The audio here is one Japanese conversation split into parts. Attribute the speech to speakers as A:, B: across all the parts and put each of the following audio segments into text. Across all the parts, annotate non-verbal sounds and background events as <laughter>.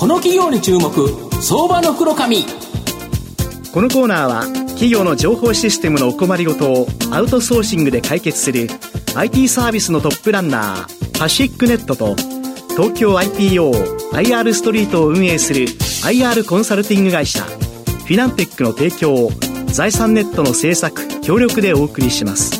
A: この企業に注目相場の袋紙
B: このコーナーは企業の情報システムのお困りごとをアウトソーシングで解決する IT サービスのトップランナーパシックネットと東京 IPOIR ストリートを運営する IR コンサルティング会社フィナンテックの提供を財産ネットの制作協力でお送りします。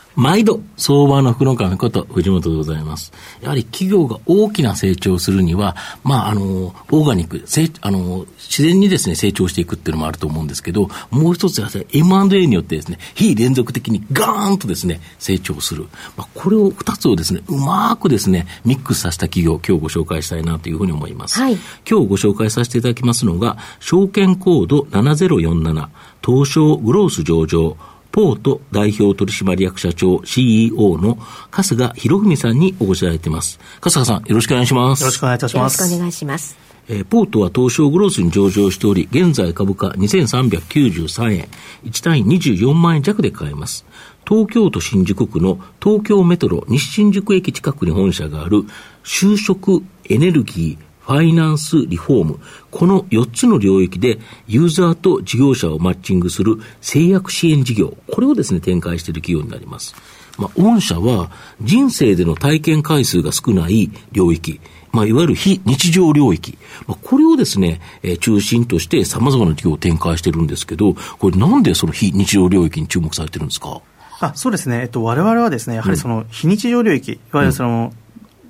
C: 毎度、相場の福の神こと藤本でございます。やはり企業が大きな成長をするには、まあ、あの、オーガニック、あの、自然にですね、成長していくっていうのもあると思うんですけど、もう一つは M&A によってですね、非連続的にガーンとですね、成長する。まあ、これを二つをですね、うまくですね、ミックスさせた企業、今日ご紹介したいなというふうに思います。はい、今日ご紹介させていただきますのが、証券コード7047、東証グロース上場、ポート代表取締役社長 CEO の春日博文さんにお越しいただいています。春日さん、よろしくお願いします。
D: よろしくお願いいたします。
E: よろしくお願いします。
C: えー、ポートは東証グロースに上場しており、現在株価2393円、1単位24万円弱で買えます。東京都新宿区の東京メトロ西新宿駅近くに本社がある就職エネルギーファイナンスリフォーム、この4つの領域でユーザーと事業者をマッチングする制約支援事業、これをですね、展開している企業になります。まあ、御社は人生での体験回数が少ない領域、まあ、いわゆる非日常領域、まあ、これをですね、えー、中心として様々な事業を展開してるんですけど、これなんでその非日常領域に注目されてるんですか？
D: あそうですね、えっと、我々はですね、やはりその非日常領域、いわゆるその、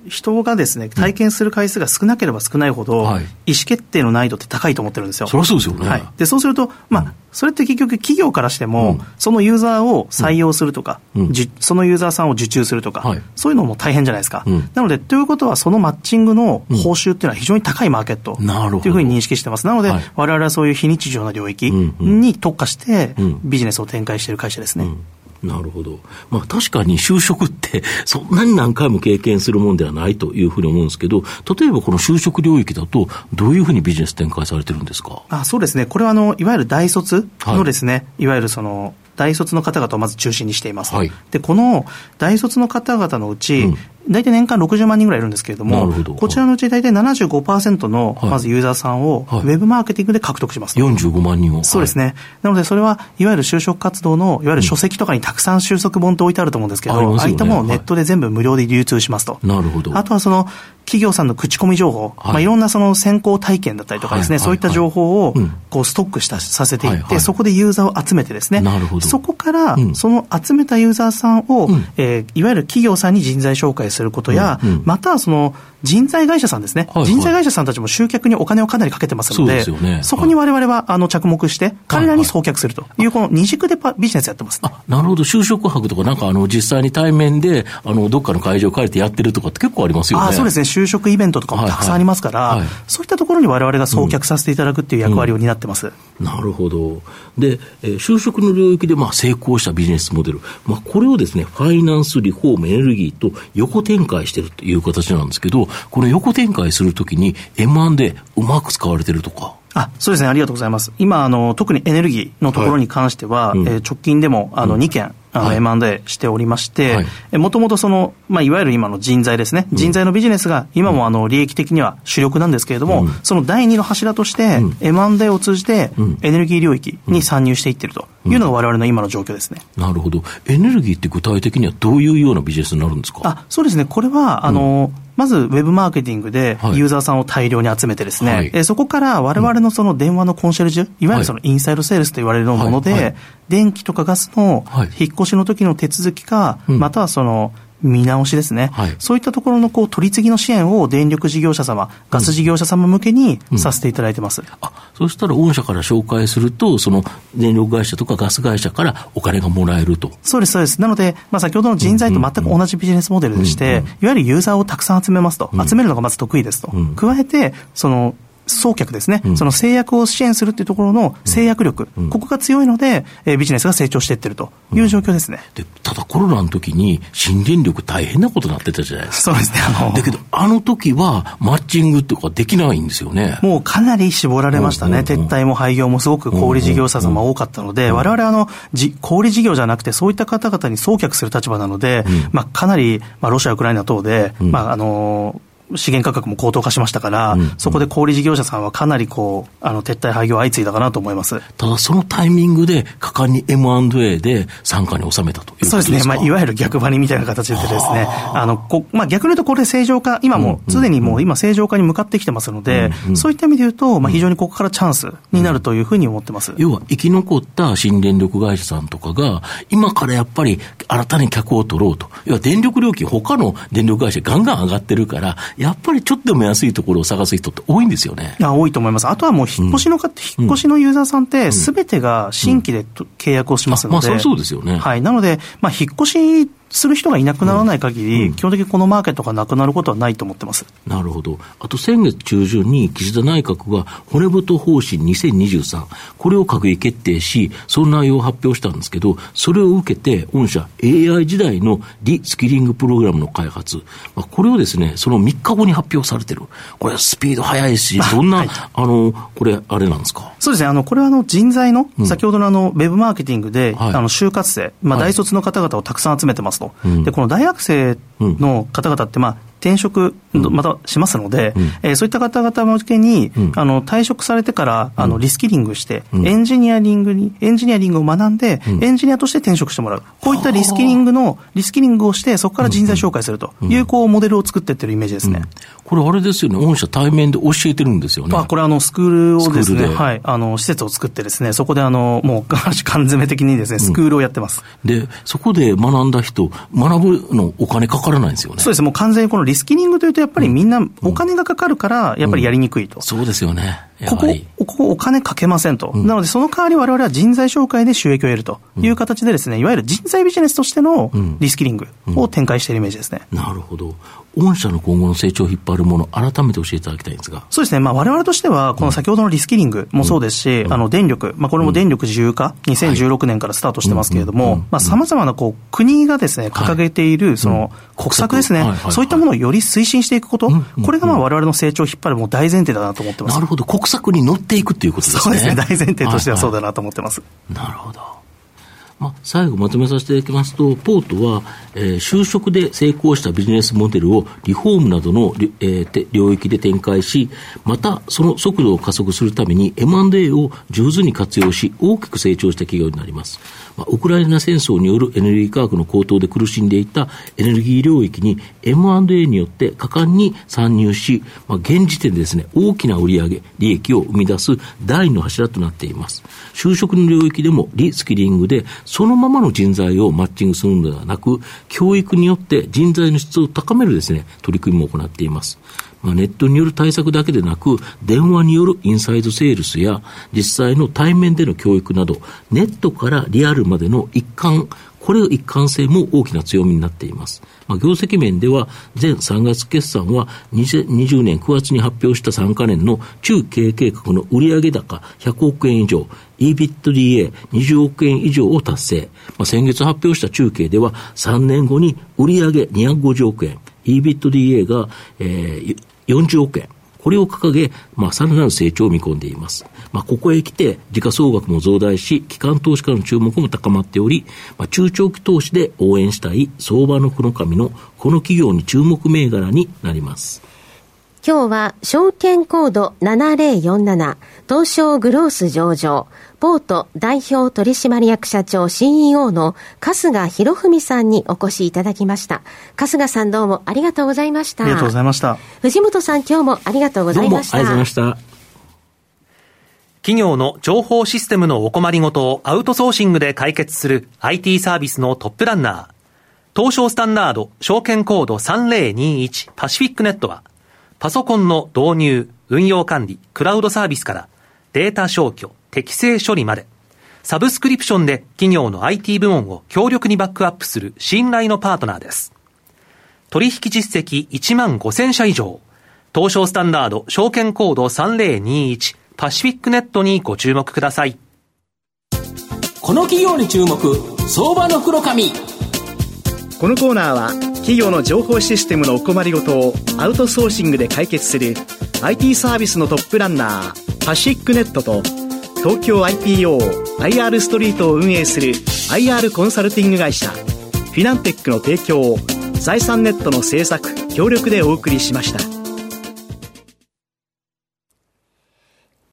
D: 人がですね、体験する回数が少なければ少ないほど、意思決定の難易度って高いと思ってるんですよ。
C: そりゃそうですよね。はい。
D: で、そうすると、まあ、それって結局企業からしても、そのユーザーを採用するとか、そのユーザーさんを受注するとか、そういうのも大変じゃないですか。なので、ということは、そのマッチングの報酬っていうのは非常に高いマーケットというふうに認識してます。なので、われわれはそういう非日常な領域に特化して、ビジネスを展開している会社ですね。
C: なるほど。まあ確かに就職って <laughs> そんなに何回も経験するもんではないというふうに思うんですけど、例えばこの就職領域だと、どういうふうにビジネス展開されてるんですか？
D: あそうですね。これはあの、いわゆる大卒のですね、はい、いわゆるその、大卒の方々をまず中心にしています。はい、で、この大卒の方々のうち、うん大体年間60万人ぐらいいるんですけれども、こちらのうち大体75%のまずユーザーさんをウェブマーケティングで獲得します。
C: はい、45万人を。
D: そうですね。なのでそれはいわゆる就職活動のいわゆる書籍とかにたくさん就職本って置いてあると思うんですけど、ああいったものをネットで全部無料で流通しますと。
C: なるほど。
D: あとはその企業さんの口コミ情報、はい。まあ、いろんなその先行体験だったりとかですね、そういった情報をこうストックしたさせていって、そこでユーザーを集めてですね、そこから、その集めたユーザーさんを、うえいわゆる企業さんに人材紹介することや、またはその人材会社さんですね、はいはい、人材会社さんたちも集客にお金をかなりかけてますので、そ、ね,、こにわれわれはあの着目して、彼らに送客するという、この二軸でビジネスやってます、
C: ね、あなるほど、就職博とか、なんかあの実際に対面であのどっかの会場を借りてやってるとかって結構ありますよね。
D: あそうですね、就職イベントとかもたくさんありますから、はい。はい、そういったところにわれわれが送客させていただくっていう役割を担ってます。うん。
C: うん、なるほど。で、えー、就職の領域でまあ成功したビジネスモデル、まあ、これをですね、ファイナンス、リフォーム、エネルギーと横展開しているという形なんですけど、この横展開するときに M&A うまく使われてるとか。
D: あそうですね、ありがとうございます。今、あの特にエネルギーのところに関しては、はい。うん、えー、直近でもあの2件、あの、はい、M&A しておりまして、もともとその、まあ、いわゆる今の人材ですね、人材のビジネスが今もあの利益的には主力なんですけれども、うん、その第二の柱として、M&A を通じてエネルギー領域に参入していってるというのがわれわれの今の状況ですね、
C: なるほど。エネルギーって具体的にはどういうようなビジネスになるんですか？
D: あそうですね、これは、あの、まずウェブマーケティングでユーザーさんを大量に集めてですね、はい、えそこからわれわれのその電話のコンシェルジュ、いわゆるそのインサイドセールスと言われるもので、電気とかガスの引っ越しの時の手続きか、またはその見直しですね、はい、そういったところのこう取り次ぎの支援を電力事業者様、ガス事業者様向けにさせていただいてます、うん、
C: あそしたら御社から紹介すると、その電力会社とかガス会社からお金がもらえると。
D: そうです、そうです、なので、まあ、先ほどの人材と全く同じビジネスモデルでして、いわゆるユーザーをたくさん集めますと、集めるのがまず得意ですと、加えて、その送客ですね、うん、その制約を支援するっていうところの制約力、うん、ここが強いので、えー、ビジネスが成長していってるという状況ですね、
C: でただコロナの時に新電力大変なことになってたじゃないです
D: か。そうですね。
C: あのだけど、あの時はマッチングとかできないんですよね。
D: もうかなり絞られましたね。撤退も廃業もすごく小売事業者様多かったので、われわれあの、小売事業じゃなくて、そういった方々に送客する立場なので、うん、まあ、かなり、まあ、ロシア、ウクライナ等で、うん、まあ、あの資源価格も高騰化しましたから、うんうん、そこで小売事業者さんはかなりこう、あの、撤退廃業相次いだかなと思います。
C: ただ、そのタイミングで、果敢に M&A で参加に収めたという
D: そうですね。まあ、いわゆる逆張りみたいな形でですね、あの、こまあ、逆に言うとこれ正常化、今も、すでにもう今正常化に向かってきてますので、うんうん、そういった意味で言うと、まあ、非常にここからチャンスになるというふうに思ってます。
C: 要は、生き残った新電力会社さんとかが、今からやっぱり新たに客を取ろうと。要は、電力料金、他の電力会社ガンガン上がってるから、やっぱりちょっとでも安いところを探す人って多いんですよね。
D: 多いと思います。あとはもう引っ越しの方、うん、引っ越しのユーザーさんって、すべてが新規で契約をしますので。
C: まあ、そうですよね。
D: はい。なので、まあ、引っ越しする人がいなくならない限り、うん、基本的にこのマーケットがなくなることはないと思ってます。
C: なるほど、あと先月中旬に岸田内閣が骨太方針2023、これを閣議決定し、その内容を発表したんですけど、それを受けて、御社、AI 時代のリスキリングプログラムの開発、まあ、これをですね、その3日後に発表されてる、これはスピード速いし、どんな、はい、あのこれ、あれなんですか？
D: そうですね、あのこれはあの人材の、うん、先ほどのあのウェブマーケティングで、はい、あの就活生、まあ、大卒の方々をたくさん集めてますと。うん、でこの大学生の方々って、まあ、転職、またしますので、うん、えー、そういった方々向けに、うん、あの退職されてからあのリスキリングして、うん、エンジニアリングに、エンジニアリングを学んで、エンジニアとして転職してもらう、こういったリスキリングの、リスキリングをして、そこから人材紹介するという、こうモデルを作っていってるイメージですね。
C: これ、あれですよね、御社対面で教えてるんですよね。
D: あこれあの、スクールをですね、はい、あの施設を作ってですね、そこであのもう、<laughs> 缶詰的にですね、スクールをやってます。
C: で、そこで学んだ人、学ぶのお金かからないんですよね。
D: そうです、もう完全にこのリスキリングというと、ぱりみんなお金がかかるから、やっぱりやりにくいと。
C: そうですよね。
D: ここ、ここお金かけませんと。なので、その代わり我々は人材紹介で収益を得るという形でですね、いわゆる人材ビジネスとしてのリスキリングを展開しているイメージですね。
C: なるほど。御社の今後の成長を引っ張るもの、改めて教えていただきたいんですが。
D: そうですね。まあ、我々としては、この先ほどのリスキリングもそうですし、うん、あの、電力、まあ、これも電力自由化、うん、2016年からスタートしてますけれども、まあ、様々な、こう、国がですね、掲げている、その、国策ですね、そういったものをより推進していくこと、これがまあ、我々の成長を引っ張るもう大前提だなと思ってます。
C: なるほど。国策に乗っていくっていうことですね。
D: そうですね。大前提としてはそうだなと思ってます。
C: はいはい、なるほど。まあ、最後まとめさせていただきますと、ポートは、えー、就職で成功したビジネスモデルをリフォームなどの、えー、領域で展開し、またその速度を加速するために M&A を上手に活用し、大きく成長した企業になります。まあ、ウクライナ戦争によるエネルギー価格の高騰で苦しんでいたエネルギー領域に M&A によって果敢に参入し、まあ、現時点でですね、大きな売上、利益を生み出す第二の柱となっています。就職の領域でもリスキリングでそのままの人材をマッチングするのではなく、教育によって人材の質を高めるですね、取り組みも行っています。まあ、ネットによる対策だけでなく、電話によるインサイドセールスや、実際の対面での教育など、ネットからリアルまでの一貫、これの一貫性も大きな強みになっています。まあ、業績面では、前3月決算は2020年9月に発表した3か年の中経営計画の売上高100億円以上、EBITDA20 億円以上を達成。まあ、先月発表した中継では、3年後に売上250億円、EBITDA が、えー、40億円。これを掲げ、まあ、さらなる成長を見込んでいます。まあ、ここへ来て、時価総額も増大し、機関投資家の注目も高まっており、まあ、中長期投資で応援したい相場の黒髪のこの企業に注目銘柄になります。
E: 今日は証券コード7047東証グロース上場ポート代表取締役社長 CEO の春日博文さんにお越しいただきました。春日さんどうもありがとうございました。
D: ありがとうございました。
E: 藤本さん今日もありがとうございました。
C: どうもありがとうございました。
F: 企業の情報システムのお困りごとをアウトソーシングで解決する IT サービスのトップランナー。東証スタンダード証券コード3021パシフィックネットはパソコンの導入、運用管理、クラウドサービスからデータ消去、適正処理まで、サブスクリプションで企業の IT 部門を強力にバックアップする信頼のパートナーです。取引実績1万5000社以上、東証スタンダード証券コード3021パシフィックネットにご注目ください。
A: この企業に注目、相場の袋紙。
B: このコーナーは企業の情報システムのお困りごとをアウトソーシングで解決する IT サービスのトップランナーパシックネットと東京 IPOIR ストリートを運営する IR コンサルティング会社フィナンテックの提供を財産ネットの制作協力でお送りしました。